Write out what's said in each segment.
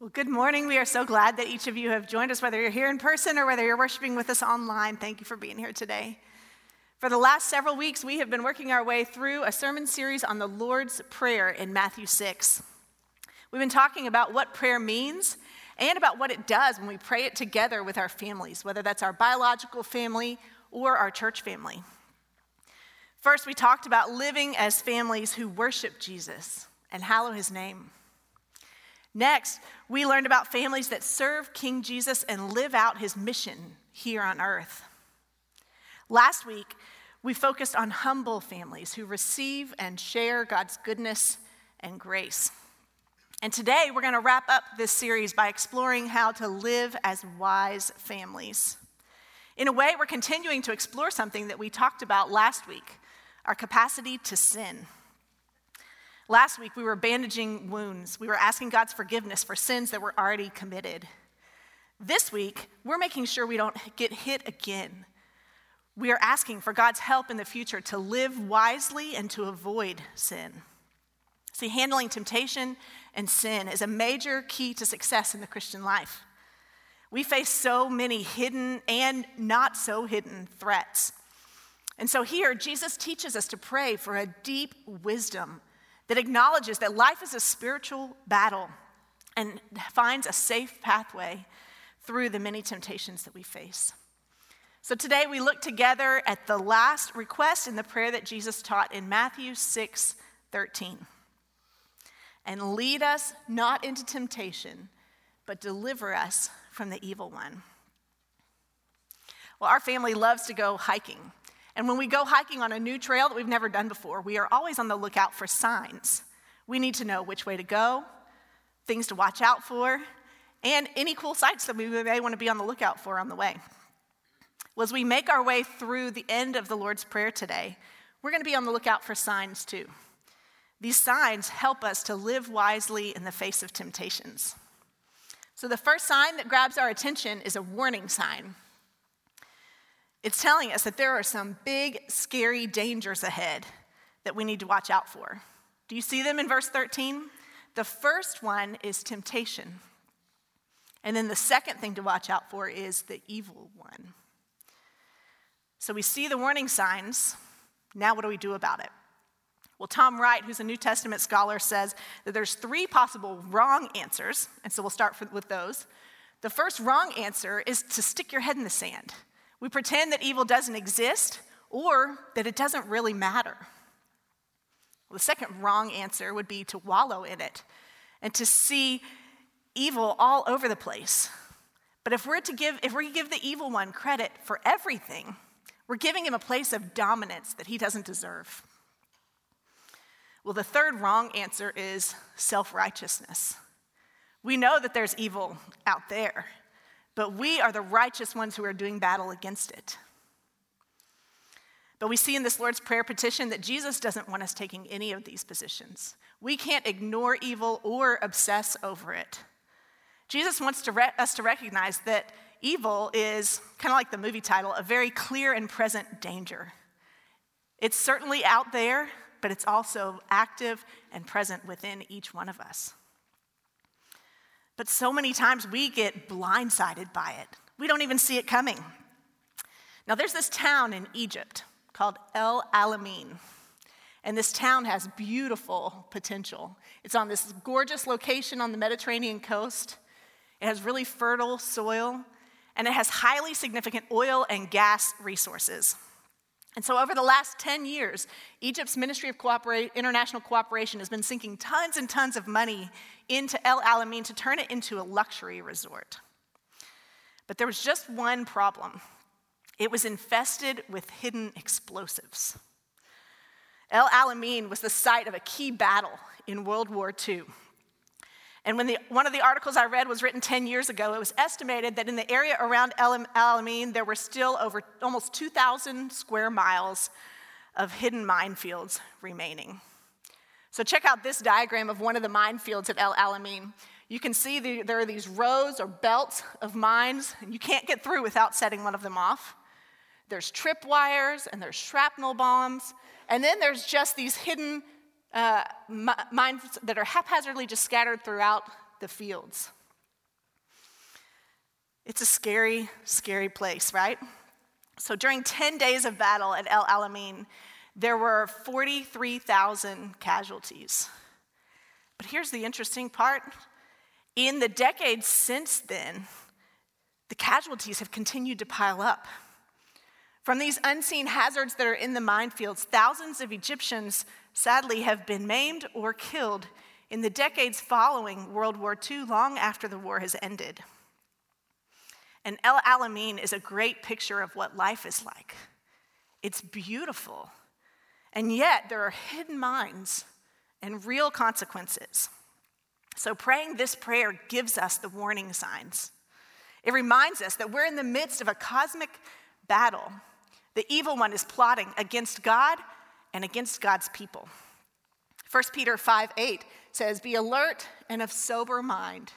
Well, good morning. We are so glad that each of you have joined us, whether you're here in person or whether you're worshiping with us online. Thank you for being here today. For the last several weeks, we have been working our way through a sermon series on the Lord's Prayer in Matthew 6. We've been talking about what prayer means and about what it does when we pray it together with our families, whether that's our biological family or our church family. First, we talked about living as families who worship Jesus and hallow his name. Next, we learned about families that serve King Jesus and live out his mission here on earth. Last week, we focused on humble families who receive and share God's goodness and grace. And today, we're going to wrap up this series by exploring how to live as wise families. In a way, we're continuing to explore something that we talked about last week our capacity to sin. Last week, we were bandaging wounds. We were asking God's forgiveness for sins that were already committed. This week, we're making sure we don't get hit again. We are asking for God's help in the future to live wisely and to avoid sin. See, handling temptation and sin is a major key to success in the Christian life. We face so many hidden and not so hidden threats. And so here, Jesus teaches us to pray for a deep wisdom that acknowledges that life is a spiritual battle and finds a safe pathway through the many temptations that we face. So today we look together at the last request in the prayer that Jesus taught in Matthew 6 13. And lead us not into temptation, but deliver us from the evil one. Well, our family loves to go hiking. And when we go hiking on a new trail that we've never done before, we are always on the lookout for signs. We need to know which way to go, things to watch out for, and any cool sights that we may want to be on the lookout for on the way. Well, as we make our way through the end of the Lord's Prayer today, we're going to be on the lookout for signs too. These signs help us to live wisely in the face of temptations. So, the first sign that grabs our attention is a warning sign. It's telling us that there are some big, scary dangers ahead that we need to watch out for. Do you see them in verse 13? The first one is temptation. And then the second thing to watch out for is the evil one. So we see the warning signs. Now, what do we do about it? Well, Tom Wright, who's a New Testament scholar, says that there's three possible wrong answers, and so we'll start with those. The first wrong answer is to stick your head in the sand we pretend that evil doesn't exist or that it doesn't really matter. Well, the second wrong answer would be to wallow in it and to see evil all over the place. But if we're to give, if we give the evil one credit for everything, we're giving him a place of dominance that he doesn't deserve. Well, the third wrong answer is self righteousness. We know that there's evil out there, but we are the righteous ones who are doing battle against it. But we see in this Lord's Prayer petition that Jesus doesn't want us taking any of these positions. We can't ignore evil or obsess over it. Jesus wants to re- us to recognize that evil is, kind of like the movie title, a very clear and present danger. It's certainly out there, but it's also active and present within each one of us. But so many times we get blindsided by it. We don't even see it coming. Now, there's this town in Egypt called El Alamein. And this town has beautiful potential. It's on this gorgeous location on the Mediterranean coast. It has really fertile soil, and it has highly significant oil and gas resources. And so, over the last 10 years, Egypt's Ministry of International Cooperation has been sinking tons and tons of money into El Alamein to turn it into a luxury resort. But there was just one problem it was infested with hidden explosives. El Alamein was the site of a key battle in World War II. And when the, one of the articles I read was written 10 years ago, it was estimated that in the area around El Alamein, there were still over almost 2,000 square miles of hidden minefields remaining. So, check out this diagram of one of the minefields at El Alamein. You can see the, there are these rows or belts of mines, and you can't get through without setting one of them off. There's tripwires and there's shrapnel bombs, and then there's just these hidden uh, mines that are haphazardly just scattered throughout the fields. It's a scary, scary place, right? So during 10 days of battle at El Alamein, there were 43,000 casualties. But here's the interesting part in the decades since then, the casualties have continued to pile up. From these unseen hazards that are in the minefields, thousands of Egyptians sadly have been maimed or killed in the decades following World War II, long after the war has ended. And El Alamein is a great picture of what life is like. It's beautiful, and yet there are hidden mines and real consequences. So, praying this prayer gives us the warning signs. It reminds us that we're in the midst of a cosmic battle. The evil one is plotting against God and against God's people. 1 Peter 5 8 says, Be alert and of sober mind.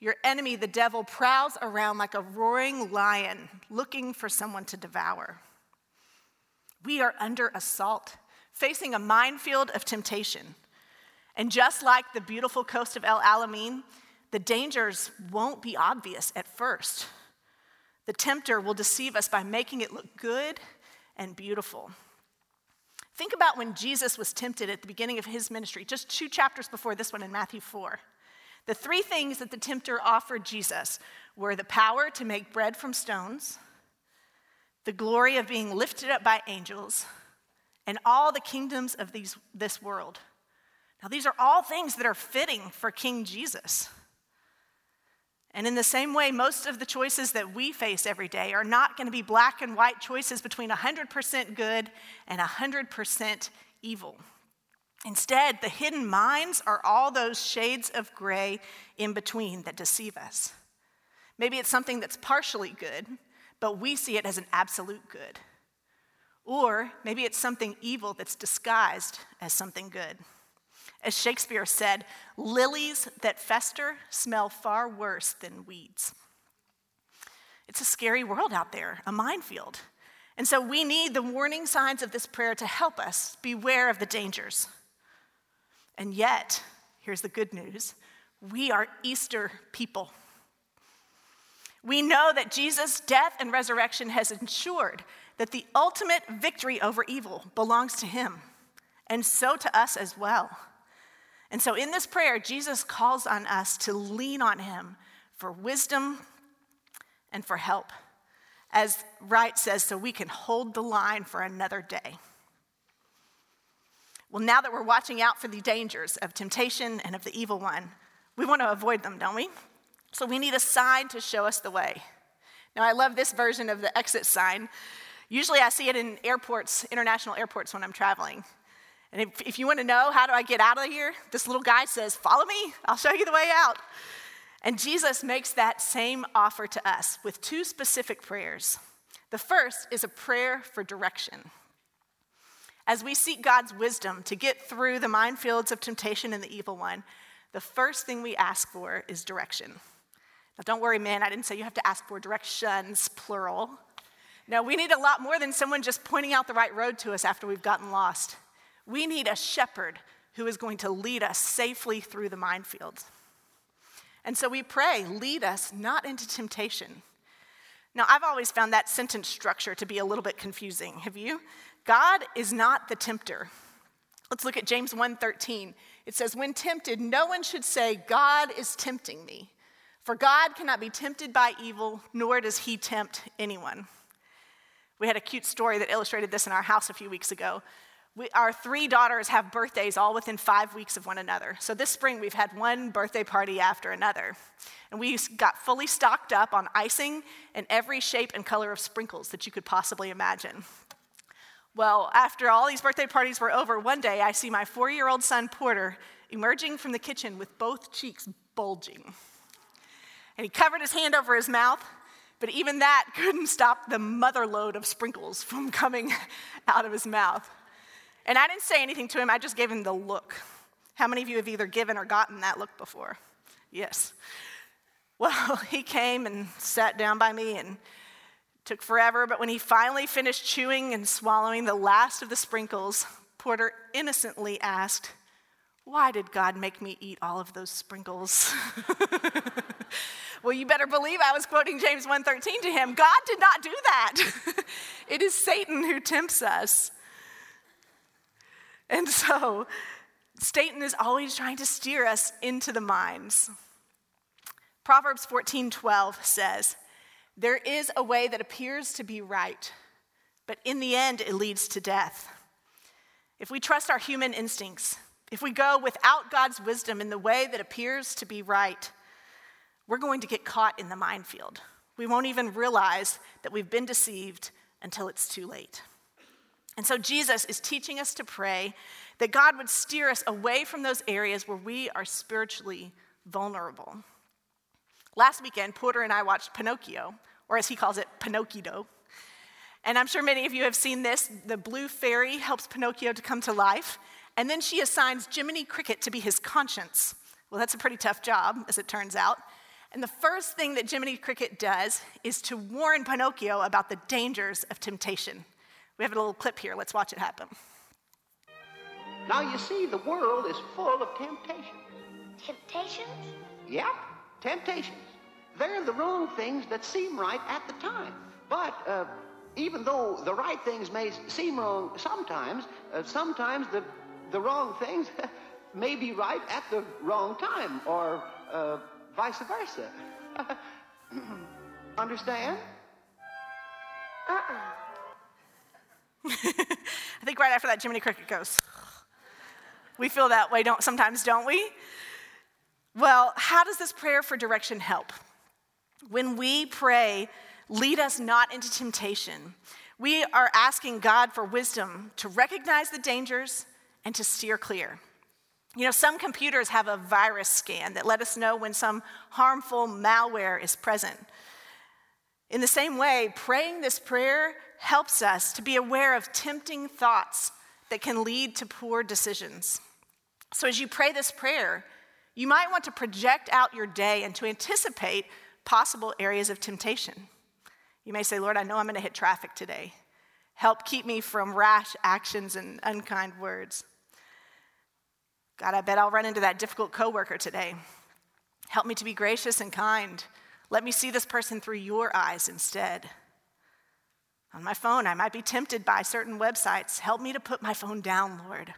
Your enemy, the devil, prowls around like a roaring lion looking for someone to devour. We are under assault, facing a minefield of temptation. And just like the beautiful coast of El Alamein, the dangers won't be obvious at first. The tempter will deceive us by making it look good and beautiful. Think about when Jesus was tempted at the beginning of his ministry, just two chapters before this one in Matthew 4. The three things that the tempter offered Jesus were the power to make bread from stones, the glory of being lifted up by angels, and all the kingdoms of these, this world. Now, these are all things that are fitting for King Jesus. And in the same way, most of the choices that we face every day are not going to be black and white choices between 100% good and 100% evil. Instead, the hidden mines are all those shades of gray in between that deceive us. Maybe it's something that's partially good, but we see it as an absolute good. Or maybe it's something evil that's disguised as something good. As Shakespeare said, lilies that fester smell far worse than weeds. It's a scary world out there, a minefield. And so we need the warning signs of this prayer to help us beware of the dangers. And yet, here's the good news we are Easter people. We know that Jesus' death and resurrection has ensured that the ultimate victory over evil belongs to him, and so to us as well. And so in this prayer, Jesus calls on us to lean on him for wisdom and for help. As Wright says, so we can hold the line for another day. Well, now that we're watching out for the dangers of temptation and of the evil one, we want to avoid them, don't we? So we need a sign to show us the way. Now, I love this version of the exit sign. Usually I see it in airports, international airports, when I'm traveling. And if, if you want to know how do I get out of here, this little guy says, Follow me, I'll show you the way out. And Jesus makes that same offer to us with two specific prayers. The first is a prayer for direction. As we seek God's wisdom to get through the minefields of temptation and the evil one, the first thing we ask for is direction. Now, don't worry, man, I didn't say you have to ask for directions, plural. No, we need a lot more than someone just pointing out the right road to us after we've gotten lost. We need a shepherd who is going to lead us safely through the minefields. And so we pray, lead us not into temptation. Now, I've always found that sentence structure to be a little bit confusing. Have you? God is not the tempter. Let's look at James 1:13. It says, "When tempted, no one should say, God is tempting me, for God cannot be tempted by evil, nor does he tempt anyone." We had a cute story that illustrated this in our house a few weeks ago. We, our three daughters have birthdays all within five weeks of one another. So this spring, we've had one birthday party after another. And we got fully stocked up on icing and every shape and color of sprinkles that you could possibly imagine. Well, after all these birthday parties were over, one day I see my four year old son, Porter, emerging from the kitchen with both cheeks bulging. And he covered his hand over his mouth, but even that couldn't stop the mother lode of sprinkles from coming out of his mouth. And I didn't say anything to him, I just gave him the look. How many of you have either given or gotten that look before? Yes. Well, he came and sat down by me and took forever, but when he finally finished chewing and swallowing the last of the sprinkles, Porter innocently asked, Why did God make me eat all of those sprinkles? well, you better believe I was quoting James 1:13 to him. God did not do that. it is Satan who tempts us. And so, Satan is always trying to steer us into the mines. Proverbs 14:12 says, "There is a way that appears to be right, but in the end it leads to death." If we trust our human instincts, if we go without God's wisdom in the way that appears to be right, we're going to get caught in the minefield. We won't even realize that we've been deceived until it's too late. And so Jesus is teaching us to pray that God would steer us away from those areas where we are spiritually vulnerable. Last weekend, Porter and I watched Pinocchio, or as he calls it, Pinocchio. And I'm sure many of you have seen this. The blue fairy helps Pinocchio to come to life, and then she assigns Jiminy Cricket to be his conscience. Well, that's a pretty tough job, as it turns out. And the first thing that Jiminy Cricket does is to warn Pinocchio about the dangers of temptation. We have a little clip here. Let's watch it happen. Now, you see, the world is full of temptations. Temptations? Yep, temptations. They're the wrong things that seem right at the time. But uh, even though the right things may seem wrong sometimes, uh, sometimes the, the wrong things may be right at the wrong time, or uh, vice versa. Understand? Uh-uh. I think right after that, Jiminy Cricket goes. We feel that way, don't sometimes, don't we? Well, how does this prayer for direction help? When we pray, lead us not into temptation, we are asking God for wisdom to recognize the dangers and to steer clear. You know, some computers have a virus scan that let us know when some harmful malware is present. In the same way, praying this prayer helps us to be aware of tempting thoughts that can lead to poor decisions. So, as you pray this prayer, you might want to project out your day and to anticipate possible areas of temptation. You may say, Lord, I know I'm going to hit traffic today. Help keep me from rash actions and unkind words. God, I bet I'll run into that difficult coworker today. Help me to be gracious and kind. Let me see this person through your eyes instead. On my phone, I might be tempted by certain websites. Help me to put my phone down, Lord.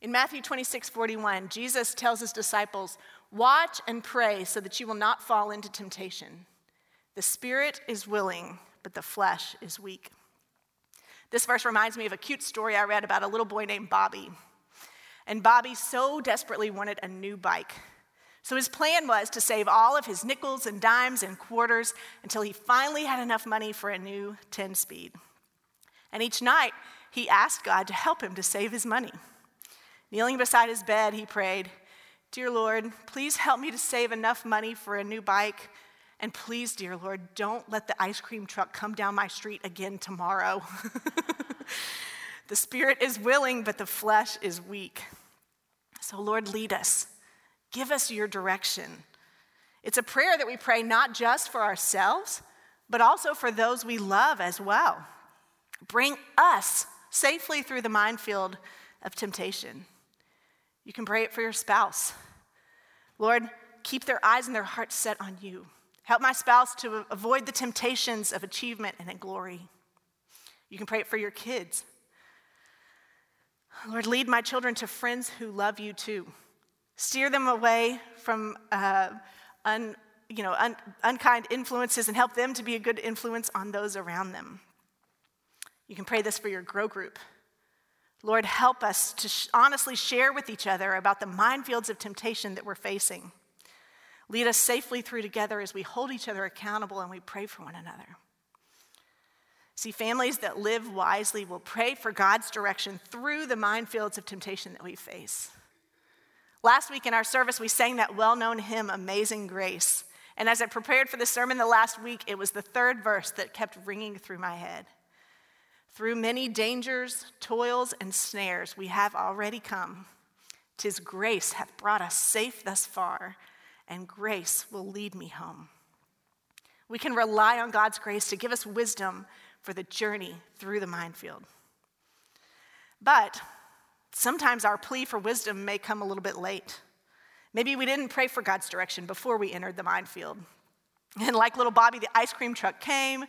In Matthew 26, 41, Jesus tells his disciples, Watch and pray so that you will not fall into temptation. The spirit is willing, but the flesh is weak. This verse reminds me of a cute story I read about a little boy named Bobby. And Bobby so desperately wanted a new bike. So his plan was to save all of his nickels and dimes and quarters until he finally had enough money for a new 10 speed. And each night, he asked God to help him to save his money. Kneeling beside his bed, he prayed, Dear Lord, please help me to save enough money for a new bike. And please, dear Lord, don't let the ice cream truck come down my street again tomorrow. The spirit is willing, but the flesh is weak. So, Lord, lead us. Give us your direction. It's a prayer that we pray not just for ourselves, but also for those we love as well. Bring us safely through the minefield of temptation. You can pray it for your spouse. Lord, keep their eyes and their hearts set on you. Help my spouse to avoid the temptations of achievement and glory. You can pray it for your kids. Lord, lead my children to friends who love you too. Steer them away from uh, un, you know, un, unkind influences and help them to be a good influence on those around them. You can pray this for your grow group. Lord, help us to sh- honestly share with each other about the minefields of temptation that we're facing. Lead us safely through together as we hold each other accountable and we pray for one another. See, families that live wisely will pray for God's direction through the minefields of temptation that we face. Last week in our service, we sang that well known hymn, Amazing Grace. And as I prepared for the sermon the last week, it was the third verse that kept ringing through my head. Through many dangers, toils, and snares, we have already come. Tis grace hath brought us safe thus far, and grace will lead me home. We can rely on God's grace to give us wisdom for the journey through the minefield. But sometimes our plea for wisdom may come a little bit late. Maybe we didn't pray for God's direction before we entered the minefield. And like little Bobby, the ice cream truck came,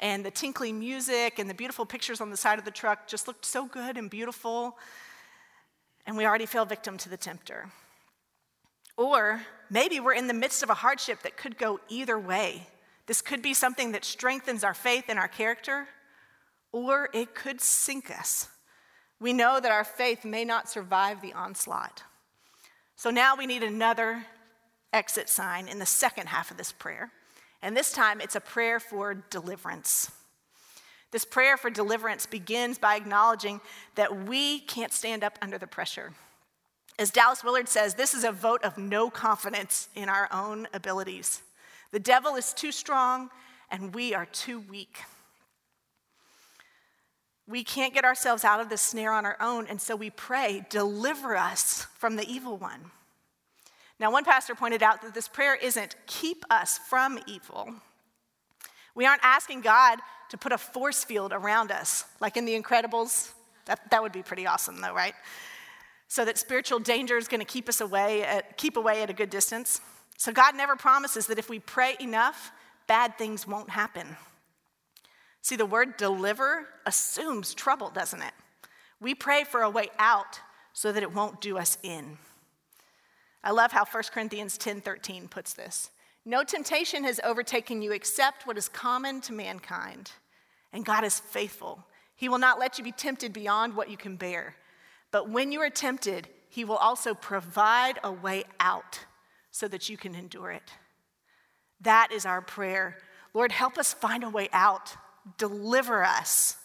and the tinkly music and the beautiful pictures on the side of the truck just looked so good and beautiful. And we already fell victim to the tempter. Or maybe we're in the midst of a hardship that could go either way. This could be something that strengthens our faith and our character, or it could sink us. We know that our faith may not survive the onslaught. So now we need another exit sign in the second half of this prayer. And this time it's a prayer for deliverance. This prayer for deliverance begins by acknowledging that we can't stand up under the pressure. As Dallas Willard says, this is a vote of no confidence in our own abilities. The devil is too strong and we are too weak. We can't get ourselves out of this snare on our own, and so we pray, deliver us from the evil one. Now, one pastor pointed out that this prayer isn't keep us from evil. We aren't asking God to put a force field around us, like in The Incredibles. That, that would be pretty awesome, though, right? So that spiritual danger is going to keep us away, at, keep away at a good distance. So God never promises that if we pray enough, bad things won't happen. See, the word deliver assumes trouble, doesn't it? We pray for a way out so that it won't do us in. I love how 1 Corinthians 10:13 puts this. No temptation has overtaken you except what is common to mankind. And God is faithful. He will not let you be tempted beyond what you can bear. But when you are tempted, he will also provide a way out so that you can endure it. That is our prayer. Lord, help us find a way out. Deliver us.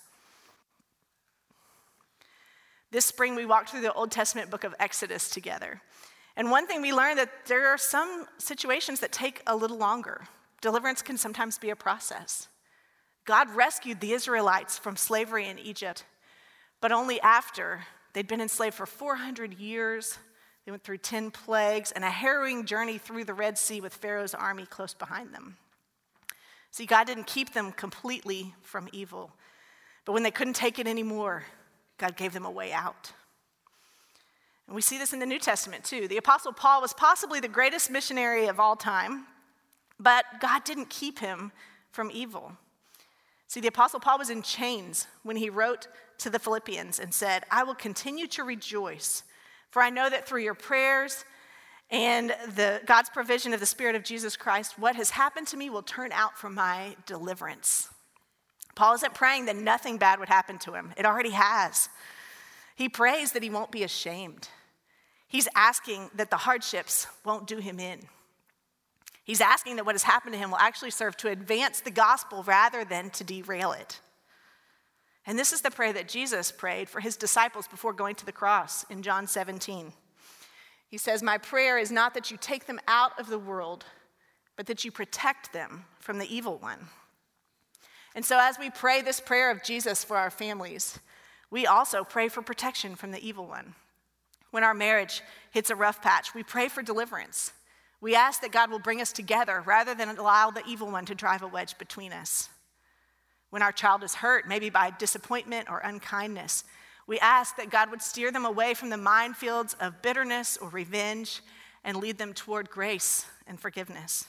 This spring, we walked through the Old Testament book of Exodus together. And one thing we learned that there are some situations that take a little longer. Deliverance can sometimes be a process. God rescued the Israelites from slavery in Egypt, but only after they'd been enslaved for 400 years. They went through 10 plagues and a harrowing journey through the Red Sea with Pharaoh's army close behind them. See, God didn't keep them completely from evil, but when they couldn't take it anymore, God gave them a way out. And we see this in the New Testament too. The Apostle Paul was possibly the greatest missionary of all time, but God didn't keep him from evil. See, the Apostle Paul was in chains when he wrote to the Philippians and said, I will continue to rejoice, for I know that through your prayers and the, God's provision of the Spirit of Jesus Christ, what has happened to me will turn out for my deliverance. Paul isn't praying that nothing bad would happen to him, it already has. He prays that he won't be ashamed. He's asking that the hardships won't do him in. He's asking that what has happened to him will actually serve to advance the gospel rather than to derail it. And this is the prayer that Jesus prayed for his disciples before going to the cross in John 17. He says, My prayer is not that you take them out of the world, but that you protect them from the evil one. And so, as we pray this prayer of Jesus for our families, we also pray for protection from the evil one. When our marriage hits a rough patch, we pray for deliverance. We ask that God will bring us together rather than allow the evil one to drive a wedge between us. When our child is hurt, maybe by disappointment or unkindness, we ask that God would steer them away from the minefields of bitterness or revenge and lead them toward grace and forgiveness.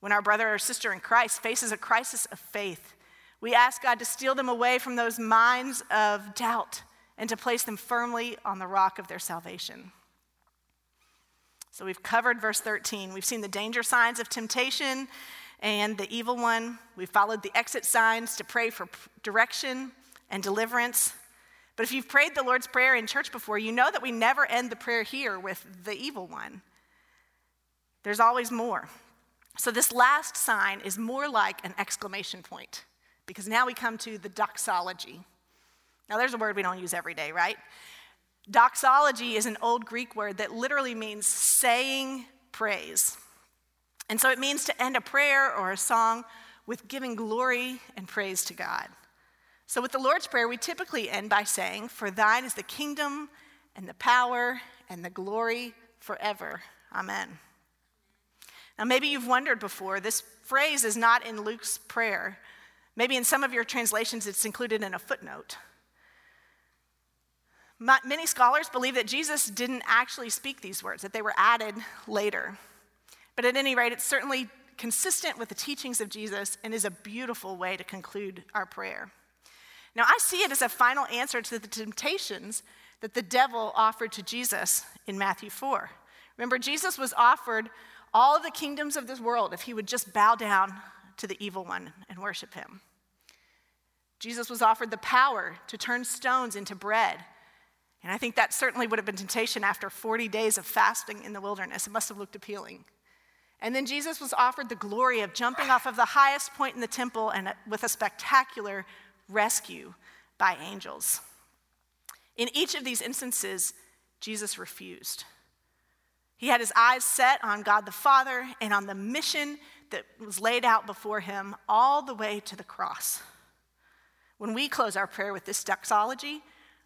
When our brother or sister in Christ faces a crisis of faith, we ask God to steal them away from those minds of doubt and to place them firmly on the rock of their salvation. So we've covered verse 13. We've seen the danger signs of temptation and the evil one. We've followed the exit signs to pray for direction and deliverance. But if you've prayed the Lord's Prayer in church before, you know that we never end the prayer here with the evil one. There's always more. So this last sign is more like an exclamation point because now we come to the doxology. Now, there's a word we don't use every day, right? Doxology is an old Greek word that literally means saying praise. And so it means to end a prayer or a song with giving glory and praise to God. So with the Lord's Prayer, we typically end by saying, For thine is the kingdom and the power and the glory forever. Amen. Now, maybe you've wondered before, this phrase is not in Luke's prayer, Maybe in some of your translations it's included in a footnote. Many scholars believe that Jesus didn't actually speak these words, that they were added later. But at any rate, it's certainly consistent with the teachings of Jesus and is a beautiful way to conclude our prayer. Now, I see it as a final answer to the temptations that the devil offered to Jesus in Matthew 4. Remember, Jesus was offered all of the kingdoms of this world if he would just bow down to the evil one and worship him. Jesus was offered the power to turn stones into bread. And I think that certainly would have been temptation after 40 days of fasting in the wilderness. It must have looked appealing. And then Jesus was offered the glory of jumping off of the highest point in the temple and with a spectacular rescue by angels. In each of these instances, Jesus refused. He had his eyes set on God the Father and on the mission that was laid out before him all the way to the cross. When we close our prayer with this doxology,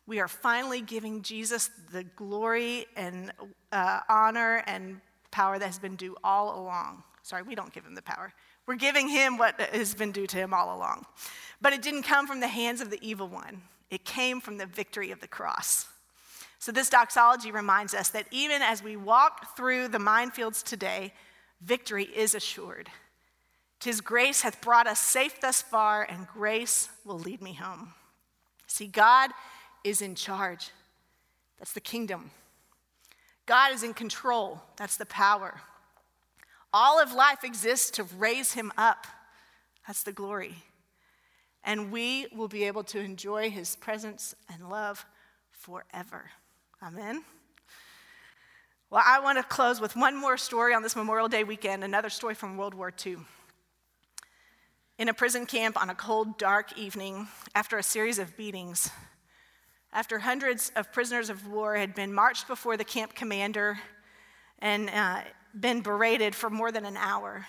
we are finally giving Jesus the glory and uh, honor and power that has been due all along. Sorry, we don't give him the power. We're giving him what has been due to him all along. But it didn't come from the hands of the evil one, it came from the victory of the cross. So, this doxology reminds us that even as we walk through the minefields today, victory is assured. Tis grace hath brought us safe thus far, and grace will lead me home. See, God is in charge. That's the kingdom. God is in control. That's the power. All of life exists to raise him up. That's the glory. And we will be able to enjoy his presence and love forever. Amen. Well, I want to close with one more story on this Memorial Day weekend, another story from World War II. In a prison camp on a cold, dark evening, after a series of beatings, after hundreds of prisoners of war had been marched before the camp commander and uh, been berated for more than an hour,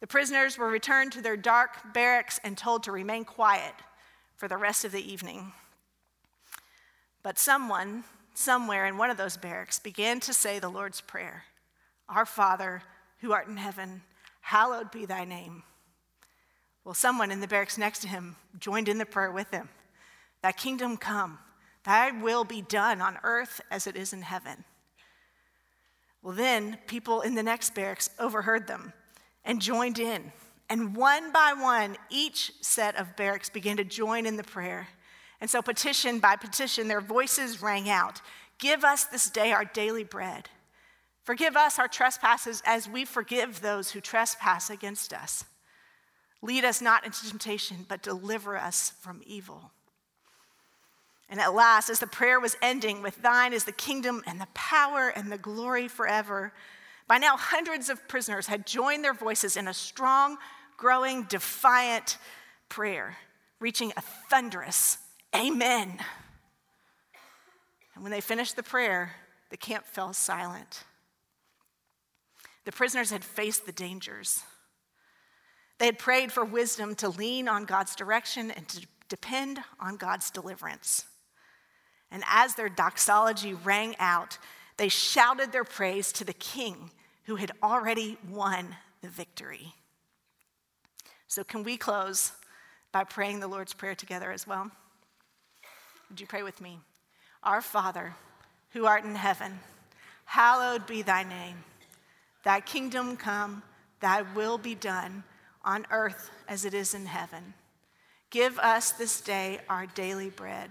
the prisoners were returned to their dark barracks and told to remain quiet for the rest of the evening. But someone, somewhere in one of those barracks, began to say the Lord's Prayer Our Father, who art in heaven, hallowed be thy name. Well, someone in the barracks next to him joined in the prayer with him. Thy kingdom come, Thy will be done on earth as it is in heaven. Well, then people in the next barracks overheard them and joined in. And one by one, each set of barracks began to join in the prayer. And so, petition by petition, their voices rang out Give us this day our daily bread. Forgive us our trespasses as we forgive those who trespass against us. Lead us not into temptation, but deliver us from evil. And at last, as the prayer was ending with Thine is the kingdom and the power and the glory forever, by now hundreds of prisoners had joined their voices in a strong, growing, defiant prayer, reaching a thunderous Amen. And when they finished the prayer, the camp fell silent. The prisoners had faced the dangers. They had prayed for wisdom to lean on God's direction and to depend on God's deliverance. And as their doxology rang out, they shouted their praise to the king who had already won the victory. So, can we close by praying the Lord's Prayer together as well? Would you pray with me? Our Father, who art in heaven, hallowed be thy name. Thy kingdom come, thy will be done on earth as it is in heaven. Give us this day our daily bread